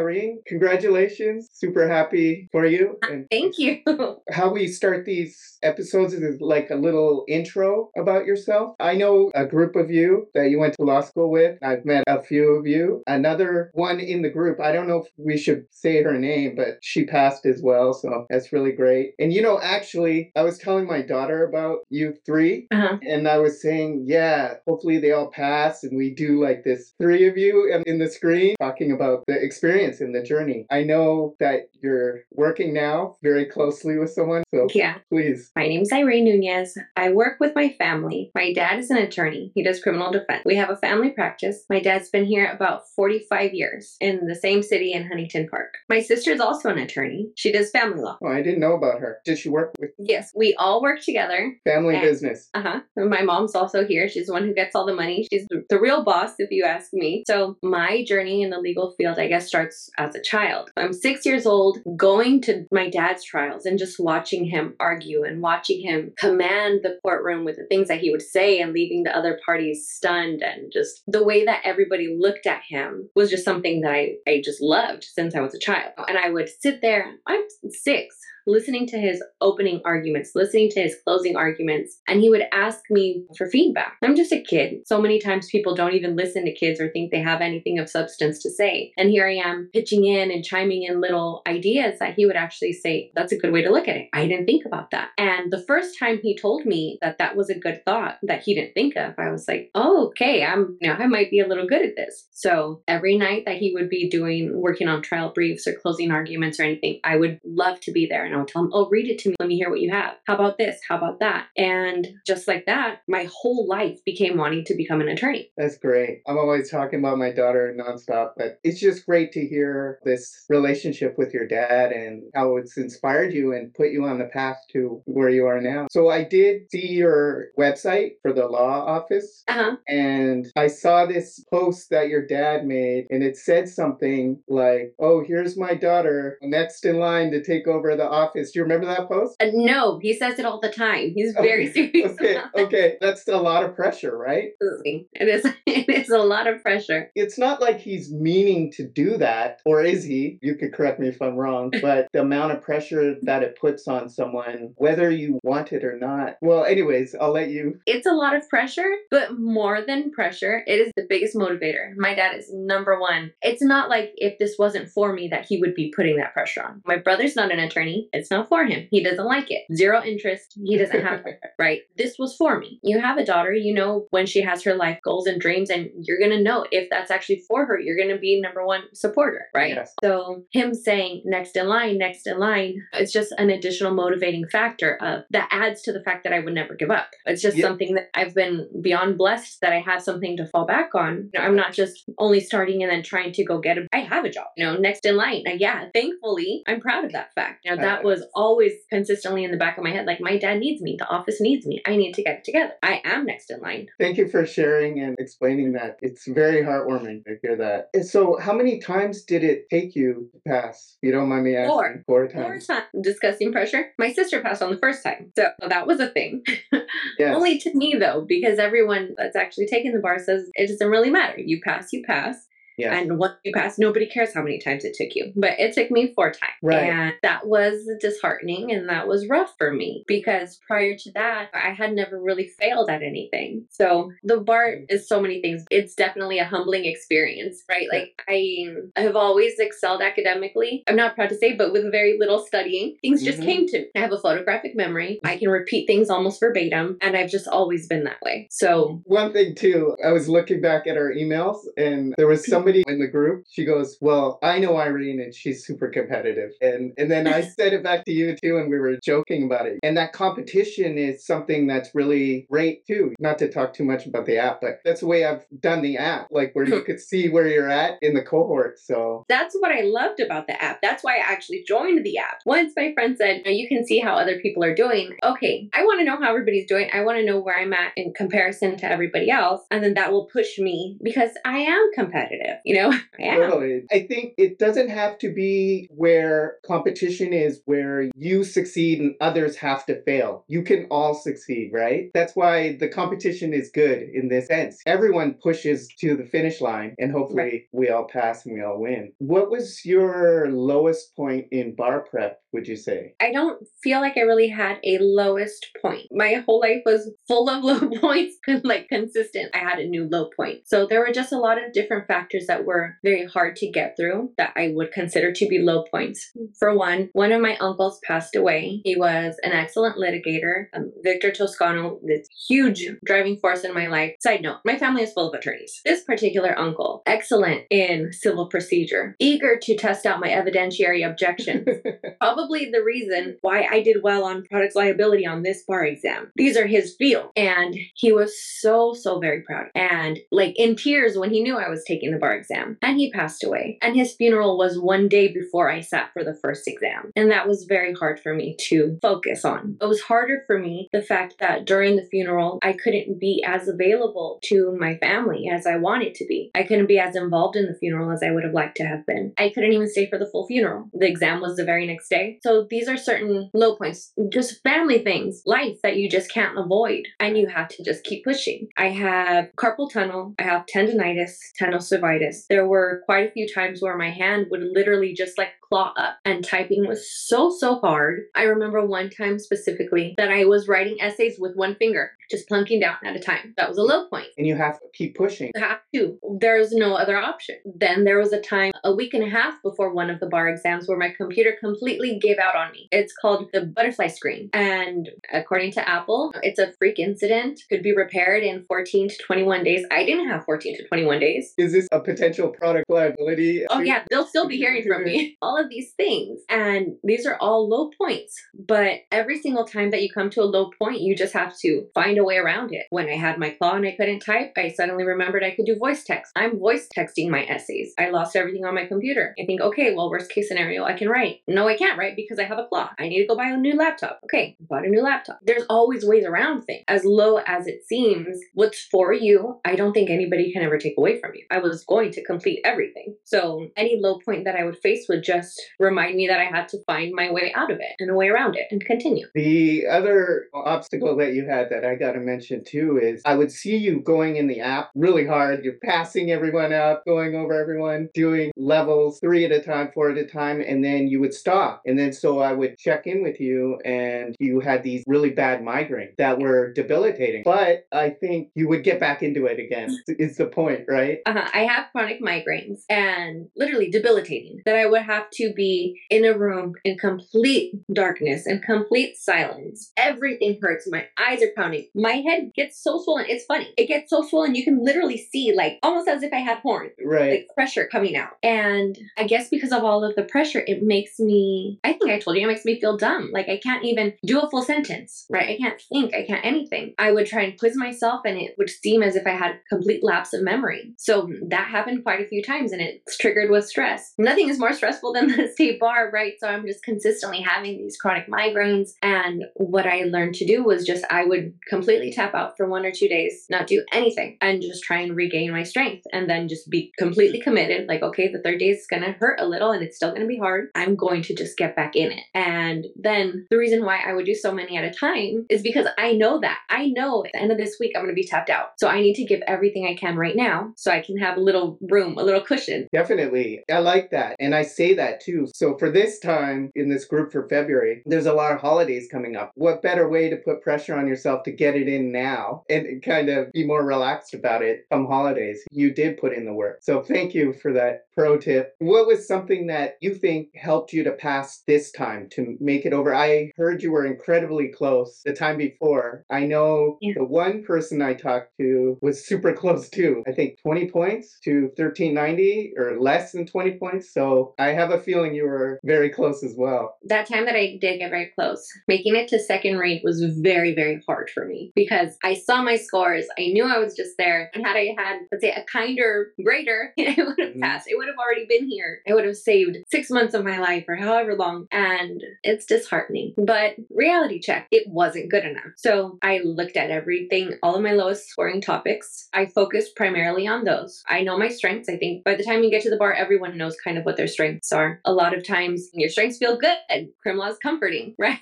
Irene, congratulations. Super happy for you. And Thank you. how we start these episodes is like a little intro about yourself. I know a group of you that you went to law school with. I've met a few of you. Another one in the group, I don't know if we should say her name, but she passed as well. So that's really great. And you know, actually, I was telling my daughter about you 3 uh-huh. and I was saying, yeah, hopefully they all pass and we do like this three of you in the screen talking about the experience and the journey. I know that you're working now very closely with someone. So yeah. please. My name's Irene Nunez. I work with my family. My dad is an attorney. He does criminal defense. We have a family practice. My dad's been here about 45 years in the same city in Huntington Park. My sister's also an attorney. She does family law. Oh, I didn't know about her. Did she work with? Yes, we all work together. Family and, business. Uh huh. My mom's also here. She's the one who gets all the money. She's the real boss, if you ask me. So my journey in the legal field, I guess, starts as a child. I'm six years old, going to my dad's trials and just watching him argue and watching him command the courtroom with the things that he would say and leaving the other parties stunned and just the way that everybody looked at him was just something that I, I just loved since I was a child. And I would sit there, I'm six, listening to his opening arguments, listening to his closing arguments, and he would ask me for feedback. I'm just a kid. So many times people don't even listen to kids or think they have anything of substance to say. And here I am pitching in and chiming in little ideas that he would actually say, That's a good way to look at it. I didn't think about that. And the first time he told me that that was a good thought that he didn't think of, I was like, Oh, okay, I'm you now I might be a little good at this. So every night that he would be doing working on trial briefs or closing arguments or anything, I would love to be there and I would tell him, Oh, read it to me. Let me hear what you have. How about this? How about that? And just like that, my whole life became wanting to become an attorney. That's great. I'm always talking about my daughter nonstop, but it's just great to hear this relationship with your dad and how it's inspired you and put you on the path to where you are now. So I did see your website for the law office, uh-huh. and I saw this post that your dad made, and it said something like, "Oh, here's my daughter next in line to take over the office." Do you remember that post? Uh, no, he says it all the time. He's very okay. serious. Okay, okay, that's a lot of pressure, right? Absolutely, it is. It is a lot of pressure. It's not like he's meaning to do that, or is he? You could correct me if I'm wrong, but the amount of pressure that it puts on someone, whether you want it or not. Well, anyways, I'll let you. It's a lot of pressure, but more than pressure, it is the biggest motivator. My dad is number one. It's not like if this wasn't for me that he would be putting that pressure on. My brother's not an attorney. It's not for him. He doesn't like it. Zero interest. He doesn't have it, right? This was for me. You have a daughter, you know when she has her life goals and dreams, and you're going to know if that's actually for her. You're going to be number one supporter, right? Yes. So him saying next in line, next in line, it's just an additional motivating factor of that adds to the fact that I would never give up. It's just yep. something that I've been beyond blessed that I have something to fall back on. You know, I'm not just only starting and then trying to go get a. I have a job. You know, next in line. Now, yeah, thankfully, I'm proud of that fact. You know, that was always consistently in the back of my head. Like my dad needs me. The office needs me. I need to get it together. I am next in line. Thank you for sharing and explaining that. It's very heartwarming to hear that. And so, how many times did it take you to pass? You don't mind me asking. Four. Four times. Four times. Discussing pressure. My sister passed on the first time, so that was a thing. yes. Only to me though, because everyone that's actually taken the bar says it doesn't really matter. You pass, you pass. Yeah. And once you pass, nobody cares how many times it took you. But it took me four times. Right. And that was disheartening and that was rough for me because prior to that, I had never really failed at anything. So the bar mm. is so many things. It's definitely a humbling experience, right? Like I have always excelled academically. I'm not proud to say, but with very little studying, things just mm-hmm. came to me. I have a photographic memory. I can repeat things almost verbatim, and I've just always been that way. So one thing too, I was looking back at our emails and there was somebody somebody in the group, she goes, "Well, I know Irene, and she's super competitive." And and then I said it back to you too, and we were joking about it. And that competition is something that's really great too. Not to talk too much about the app, but that's the way I've done the app, like where you could see where you're at in the cohort. So that's what I loved about the app. That's why I actually joined the app. Once my friend said, "You can see how other people are doing." Okay, I want to know how everybody's doing. I want to know where I'm at in comparison to everybody else, and then that will push me because I am competitive. you know? Yeah. Totally. I think it doesn't have to be where competition is where you succeed and others have to fail. You can all succeed, right? That's why the competition is good in this sense. Everyone pushes to the finish line and hopefully Right. we all pass and we all win. What was your lowest point in bar prep, would you say? I don't feel like I really had a lowest point. My whole life was full of low points, like consistent. I had a new low point. So there were just a lot of different factors that were very hard to get through that I would consider to be low points. For one, one of my uncles passed away. He was an excellent litigator. Um, Victor Toscano, this huge driving force in my life. Side note, my family is full of attorneys. This particular uncle, excellent in civil procedure, eager to test out my evidentiary objections probably the reason why I did well on products liability on this bar exam. These are his field. And he was so, so very proud and like in tears when he knew I was taking the bar exam. And he passed away. And his funeral was one day before I sat for the first exam. And that was very hard for me to focus on. It was harder for me the fact that during the funeral, I couldn't be as available to my family as I wanted to be. I couldn't be as involved in the funeral as I would have liked to have been. I couldn't even stay for the full funeral. The exam was the very next day. So these are certain low points, just family things, life that you just can't avoid. And you have to just keep pushing. I have carpal tunnel, I have tendonitis, tenosynovitis. There were quite a few times where my hand would literally just like claw up and typing was so so hard. I remember one time specifically that I was writing essays with one finger, just plunking down at a time. That was a low point. and you have to keep pushing. have to. There's no other option. Then there was a time, a week and a half before one of the bar exams, where my computer completely gave out on me. It's called the butterfly screen. And according to Apple, it's a freak incident, could be repaired in 14 to 21 days. I didn't have 14 to 21 days. Is this a potential product liability? Oh, yeah, they'll still be hearing from me. All of these things. And these are all low points. But every single time that you come to a low point, you just have to find a way around it. When I had my claw and I couldn't type, I suddenly remembered I could do voice text. I'm voice texting my essays. I lost everything on my computer. I think, okay, well, worst case scenario, I can write. No, I can't write because I have a claw. I need to go buy a new laptop. Okay, bought a new laptop. There's always ways around things. As low as it seems, what's for you, I don't think anybody can ever take away from you. I was going to complete everything. So any low point that I would face would just remind me that I had to find my way out of it and a way around it and continue. The other obstacle that you had that I got to mention too is I would see you going in the app really hard. You're passing everyone up, going over everyone, doing levels three at a time, four at a time, and then you would stop. And then so I would check in with you, and you had these really bad migraines that were debilitating. But I think you would get back into it again, is the point, right? Uh-huh. I have chronic migraines and literally debilitating that I would have to be in a room in complete darkness and complete silence. Everything hurts. My eyes are pounding. My head gets so swollen. It's funny. It gets so swollen you can literally see like almost as if I had horn. Right. Like pressure coming out. And I guess because of all of the pressure, it makes me, I think I told you, it makes me feel dumb. Like I can't even do a full sentence, right? I can't think, I can't anything. I would try and quiz myself and it would seem as if I had complete lapse of memory. So that happened quite a few times and it's triggered with stress. Nothing is more stressful than the state bar, right? So I'm just consistently having these chronic migraines. And what I learned to do was just I would completely tap out for one or two days, not do anything, and just try and regain my strength and then just be completely committed. Like, okay, the third day is gonna hurt a little and it's still gonna be hard. I'm going to just get back in it. And then the reason why I would do so many at a time is because I know that. I know at the end of this week I'm gonna be tapped out. So I need to give everything I can right now so I can have a little room, a little cushion. Definitely. I like that. And I say that too. So for this time in this group for February, there's a lot of holidays coming up. What better way to put pressure on yourself to get it in now and kind of be more relaxed about it come holidays? You did put in the work. So thank you for that pro tip. What was something that you think helped you to pass this time to make it over? I heard you were incredibly close the time before. I know Yeah. the one person I talked to was super close too. I think 20 points to 1390 or less than 20 points. So I have a feeling you were very close as well. That time that I did get very close, making it to second read was very, very hard for me because I saw my scores. I knew I was just there. And had I had, let's say, a kinder grader, it would have Mhm. passed. It would have already been here. It would have saved six months of my life or however long. And it's disheartening. But reality check, it wasn't good enough. So I looked at everything, all of my lowest scoring topics. I focused primarily on those. I know my strengths. I think by the time you get to the bar, everyone knows kind of what their strengths are. A lot of times your strengths feel good crim law is comforting, right?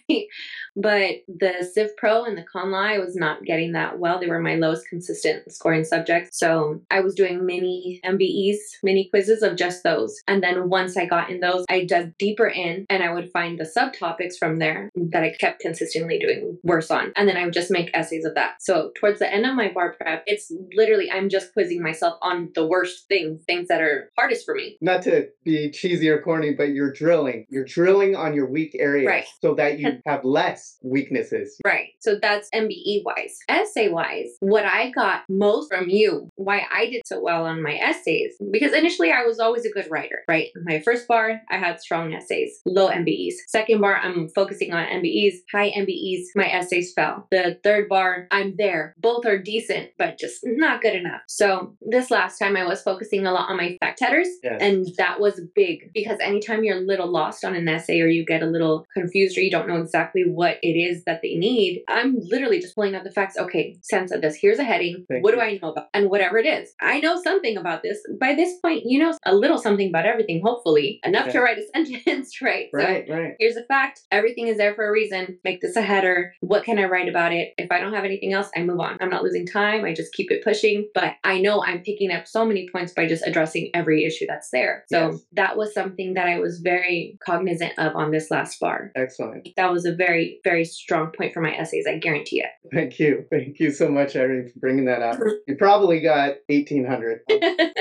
But the Civ Pro and the Con Law, I was not getting that well. They were my lowest consistent scoring subjects. So I was doing mini MBEs, mini quizzes of just those. And then once I got in those, I dug deeper in and I would find the subtopics from there that I kept consistently doing worse on. And then I would just make essays of that. So towards the end of my bar prep, it's literally I'm just quizzing myself on the worst things, things that are hardest for me. Not to be cheesy or corny, but you're drilling. You're drilling on your weak areas Right. so that you have less weaknesses. Right. So that's MBE wise. Essay wise, what I got most from you, why I did so well on my essays, because initially I was always a good writer, right? My first bar, I had strong essays, low MBEs. Second bar, I'm focusing on MBEs, high MBEs, my essays fell. The third bar, I'm there. Both are decent, but just not good enough. So this last time I was focusing a lot on my fact headers, Yes. and that was big because anytime you're a little lost on an essay or you get a little confused or you don't know exactly what it is that they need, I'm literally just pulling out the facts. Okay, sense of this. Here's a heading. Thank what you. do I know about? And whatever it is, I know something about this. By this point, you know a little something about everything, hopefully, enough to write a sentence, right? So right, right. Here's a fact. Everything is there for a reason. Make this a header. What can I write about it? If I don't have anything else, I move on. I'm not losing time. I just keep it pushing. But I know I'm picking up so many points by just addressing every issue that's there. So Yes. that was something that I was very cognizant of on this last bar. Excellent. That was a very, very strong point for my essays. I guarantee it. Thank you. Thank you so much, Irene, for bringing that up. You probably got 1800,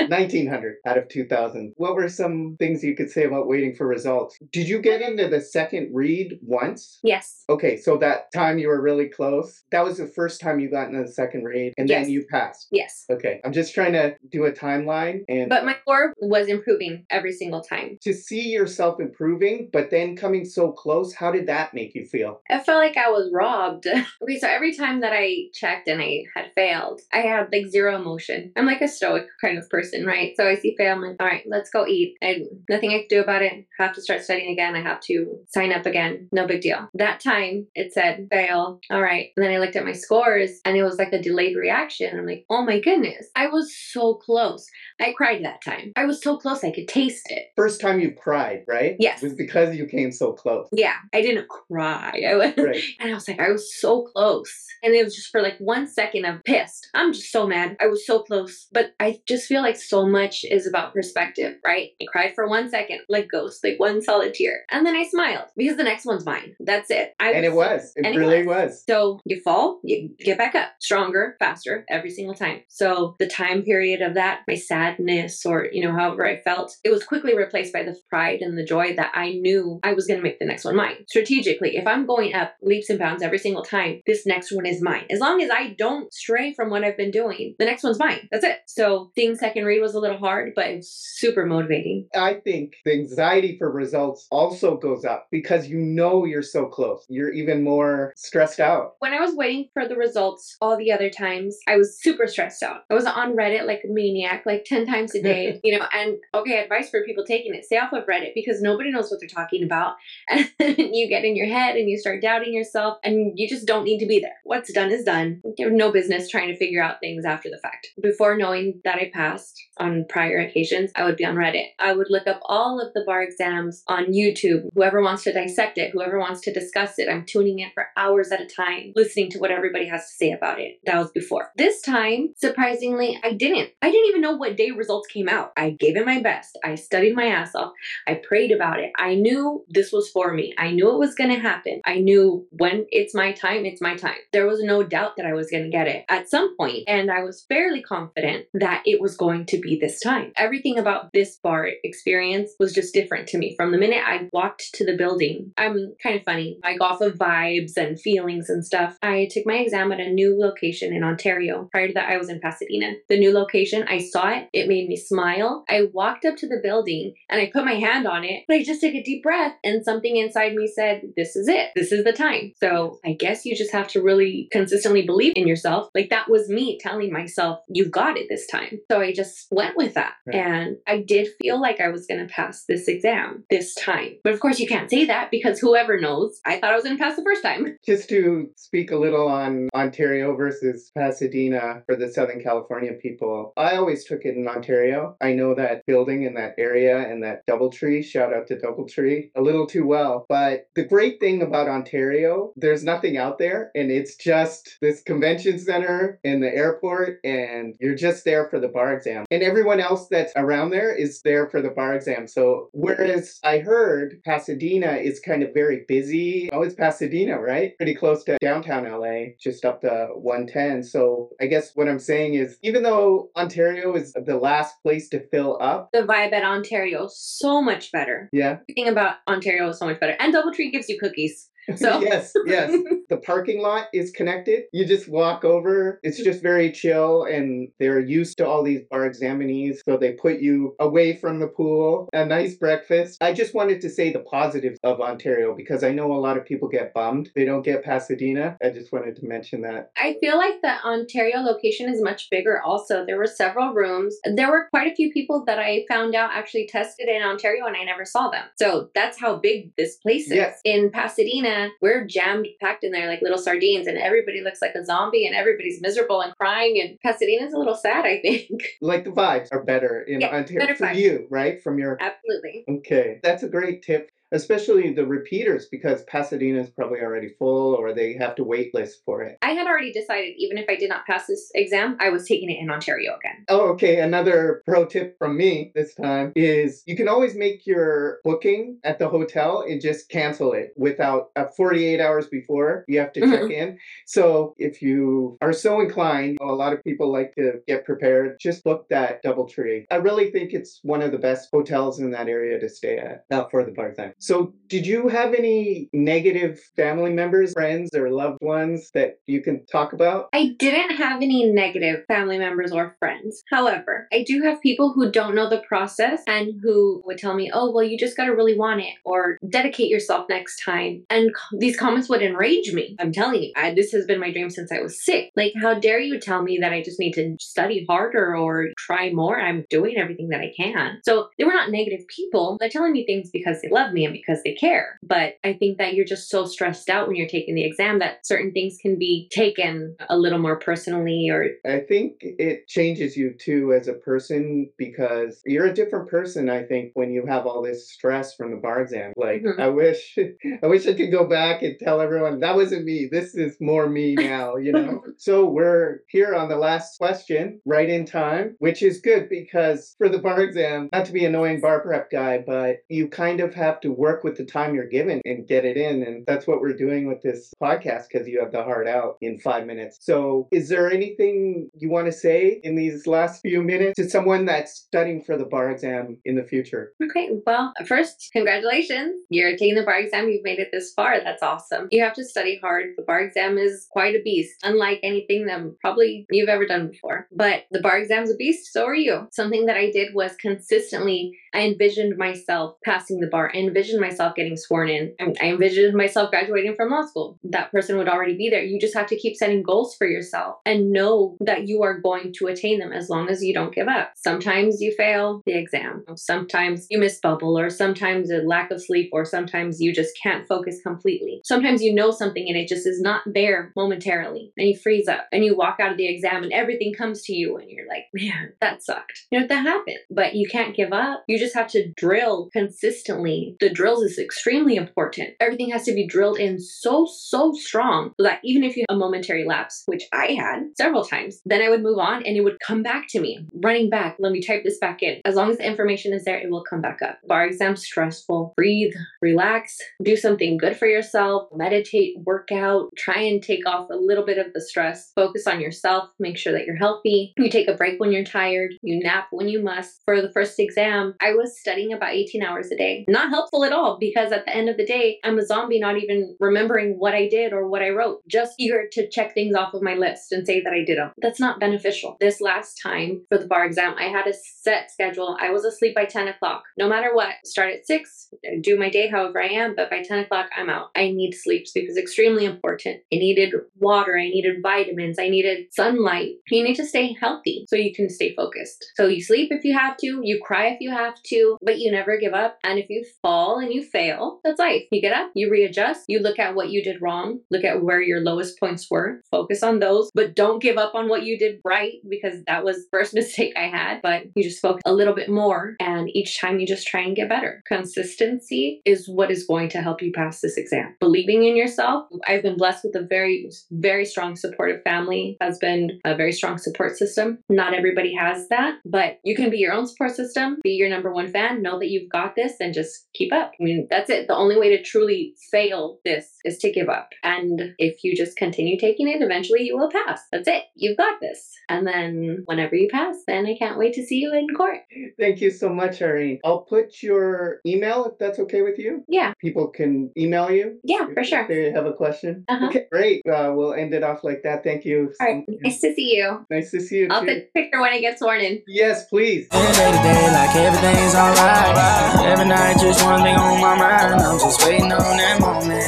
1900 out of 2000. What were some things you could say about waiting for results? Did you get into the second read once? yes. Okay, so that time you were really close. That was the first time you got into the second read, and Yes. then you passed. Yes. Okay, I'm just trying to do a timeline and But my score was improving every single time. See yourself improving, but then coming so close, how did that make you feel? I felt like I was robbed. okay, so every time that I checked and I had failed, I had like zero emotion. I'm like a stoic kind of person, right? So I see fail, I'm like, all right, let's go eat. I nothing I can do about it. I Have to start studying again. I have to sign up again. No big deal. That time it said fail. All right. And then I looked at my scores and it was like a delayed reaction. I'm like, oh my goodness. I was so close. I cried that time. I was so close I could taste it. First time you cried, right? Yes. It was because you came so close. Yeah. I didn't cry. I was Right. And I was like, I was so close. And it was just for like one second of pissed. I'm just so mad. I was so close. But I just feel like so much is about perspective, right? I cried for one second, like ghost, like one solid tear. And then I smiled because the next one's mine. That's it. I and it was. It and it really was. so you fall, you get back up, stronger, faster, every single time. So the time period of that, my sadness or, you know, however I felt, it was quickly replaced by the pride and the joy that I knew I was going to make the next one mine. Strategically, if I'm going up leaps and bounds every single time, this next one is mine. As long as I don't stray from what I've been doing, the next one's mine. That's it. So seeing second read was a little hard, but it's super motivating. I think the anxiety for results also goes up because you know you're so close. You're even more stressed out. When I was waiting for the results all the other times, I was super stressed out. I was on Reddit like a maniac, like 10 times a day, you know. And okay, advice for people taking it stay off of Reddit because nobody knows what they're talking about. And you get in your head and you start doubting yourself, and you just don't need to be there. What's done is done. You have no business trying to figure out things after the fact. Before knowing that I passed on prior occasions, I would be on Reddit. I would look up all of the bar exams on YouTube. Whoever wants to dissect it, whoever wants to discuss it, I'm tuning in for hours at a time, listening to what everybody has to say about it. That was before. This time, surprisingly, I didn't. I didn't even know what day results came out. I gave it my best. I studied my ass off. I prayed about it. I knew this was for me. I knew it was going to happen. I knew when it's my time, it's my time. There was no doubt that I was going to get it at some point, and I was fairly confident that it was going to be this time. Everything about this bar experience was just different to me. From the minute I walked to the building, I'm kind of funny. I go off of vibes and feelings and stuff. I took my exam at a new location in Ontario. Prior to that, I was in Pasadena. The new location, I saw it. It made me smile. I walked up to the building and I put my hand on it, but I just took a deep breath and something inside me said, This is it. This is the time. So I guess you just have to really consistently believe in yourself. Like that was me telling myself, You've got it this time. So I just went with that. Right. And I did feel like I was going to pass this exam this time. But of course, you can't say that because whoever knows, I thought I was going to pass the first time. Just to speak a little on Ontario versus Pasadena for the Southern California people, I always took it in Ontario. I know that building in that area and that Doubletree, shout out to Doubletree, a little too well. But the great thing about Ontario, there's nothing out there, and it's just this convention center and the airport, and you're just there for the bar exam. And everyone else that's around there is there for the bar exam. So, whereas I heard Pasadena is kind of very busy. Oh, it's Pasadena, right? Pretty close to downtown LA, just up to 110. So I guess what I'm saying is, even though Ontario is the last place to fill up, The vibe at Ontario is so much better. yeah, Everything about Ontario is so much better. And Doubletree gives you cookies. So yes, yes. The parking lot is connected. You just walk over. It's just very chill, and they're used to all these bar examinees, so they put you away from the pool. A nice breakfast. I just wanted to say the positives of Ontario because I know a lot of people get bummed they don't get Pasadena. I just wanted to mention that. I feel like the Ontario location is much bigger also. There were several rooms. There were quite a few people that I found out actually tested in Ontario and I never saw them. So that's how big this place is. Yes. In Pasadena, we're jammed packed in there like little sardines and everybody looks like a zombie and everybody's miserable and crying and Pasadena's a little sad, I think. Like the vibes are better in Yeah, Ontario better for vibes. you, right? From your Absolutely. Okay, that's a great tip, especially the repeaters because Pasadena is probably already full or they have to wait list for it. I had already decided even if I did not pass this exam, I was taking it in Ontario again. Oh, okay. Another pro tip from me this time is you can always make your booking at the hotel and just cancel it without uh, 48 hours before you have to check in. So if you are so inclined, a lot of people like to get prepared, just book that Doubletree. I really think it's one of the best hotels in that area to stay at not for the bar thing. So did you have any negative family members, friends, or loved ones that you can talk about? I didn't have any negative family members or friends. However, I do have people who don't know the process and who would tell me, oh, well, you just got to really want it or dedicate yourself next time. And these comments would enrage me. I'm telling you, I, this has been my dream since I was sick. Like, how dare you tell me that I just need to study harder or try more? I'm doing everything that I can. So they were not negative people. They're telling me things because they love me and because they care. But I think that you're just so stressed out when you're taking the exam that certain things can be taken a little more personally or I think it changes you too as a person because you're a different person. I think when you have all this stress from the bar exam, like Mhm. I wish, I wish I could go back and tell everyone that wasn't me. This is more me now, you know. so we're here on the last question, right in time, which is good because for the bar exam, not to be annoying bar prep guy, but you kind of have to work with the time you're given and get it in, and that's what we're doing with this podcast because you have the heart out in five minutes. So, is there anything you want to say in these last few minutes to someone that's studying for the bar exam in the future? Okay, well, first, congratulations. You're taking the bar exam. You've made it this far. That's awesome. You have to study hard. The bar exam is quite a beast, unlike anything that probably you've ever done before. But the bar exam's a beast, so are you. Something that I did was consistently, I envisioned myself passing the bar. I envisioned myself getting sworn in. I envisioned myself graduating from law school. That person would already be there. You just have to keep setting goals for yourself and know that you are going to attain them as long as you don't give up. Sometimes you fail the exam. Sometimes you miss bubble or sometimes a lack of sleep or sometimes you just can't focus completely. Sometimes you know something and it just is not there momentarily and you freeze up and you walk out of the exam and everything comes to you and you're like, man, that sucked. You know, that happened. But you can't give up. You just have to drill consistently. The drills is extremely important. Everything has to be drilled in so, so strong that even if you have a momentary lapse, which I had several times, then I would move on and it would come back to me, running back. Let me type this back in. As long as the information is there, it will come back up. Bar exam stressful. Breathe, relax, do something good for yourself, meditate, work out, try and take off a little bit of the stress. Focus on yourself, make sure that you're healthy. You take a break when you're tired, you nap when you must. For the first exam, I was studying about 18 hours a day. Not helpful pull it all because at the end of the day, I'm a zombie, not even remembering what I did or what I wrote, just eager to check things off of my list and say that I did them. That's not beneficial. This last time for the bar exam, I had a set schedule. I was asleep by 10 o'clock. No matter what, start at 6, do my day however I am, but by 10 o'clock, I'm out. I need sleep. Sleep is extremely important. I needed water, I needed vitamins, I needed sunlight. You need to stay healthy so you can stay focused. So you sleep if you have to, you cry if you have to, but you never give up. And if you fall and you fail, that's life. You get up, you readjust, you look at what you did wrong, look at where your lowest points were, focus on those, but don't give up on what you did right because that was first mistake I had, but you just focus a little bit more and each time you just try and get better. Consistency is what is going to help you pass this exam. Believing in yourself. I've been blessed with a very very strong supportive family, husband, a very strong support system. Not everybody has that, but you can be your own support system, be your number one fan, know that you've got this and just keep up. I mean, that's it. The only way to truly fail this is to give up. And if you just continue taking it, eventually you will pass. That's it. You've got this. And then whenever you pass, then I can't wait to see you in court. Thank you so much, Irene. I'll put your email if that's okay with you. Yeah. People can email you. Yeah, for sure. If they have a question. Uh-huh. Okay, great. Uh, we'll end it off like that. Thank you. All right. Nice to see you. Nice to see you I'll too. a picture when I get sworn in. Yes, please. Day to day, like everything's alright. Every night, just one thing on my mind. I'm just waiting on that moment.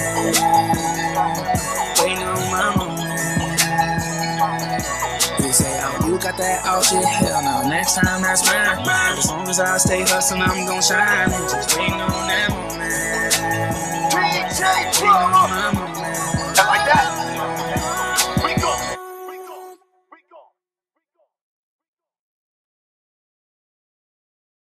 Waiting on my moment. They say, oh, you got that all shit. Hell no, next time that's mine. As long as I stay hustling, I'm gon' shine. Just waiting on that moment. Waiting on my moment. like that.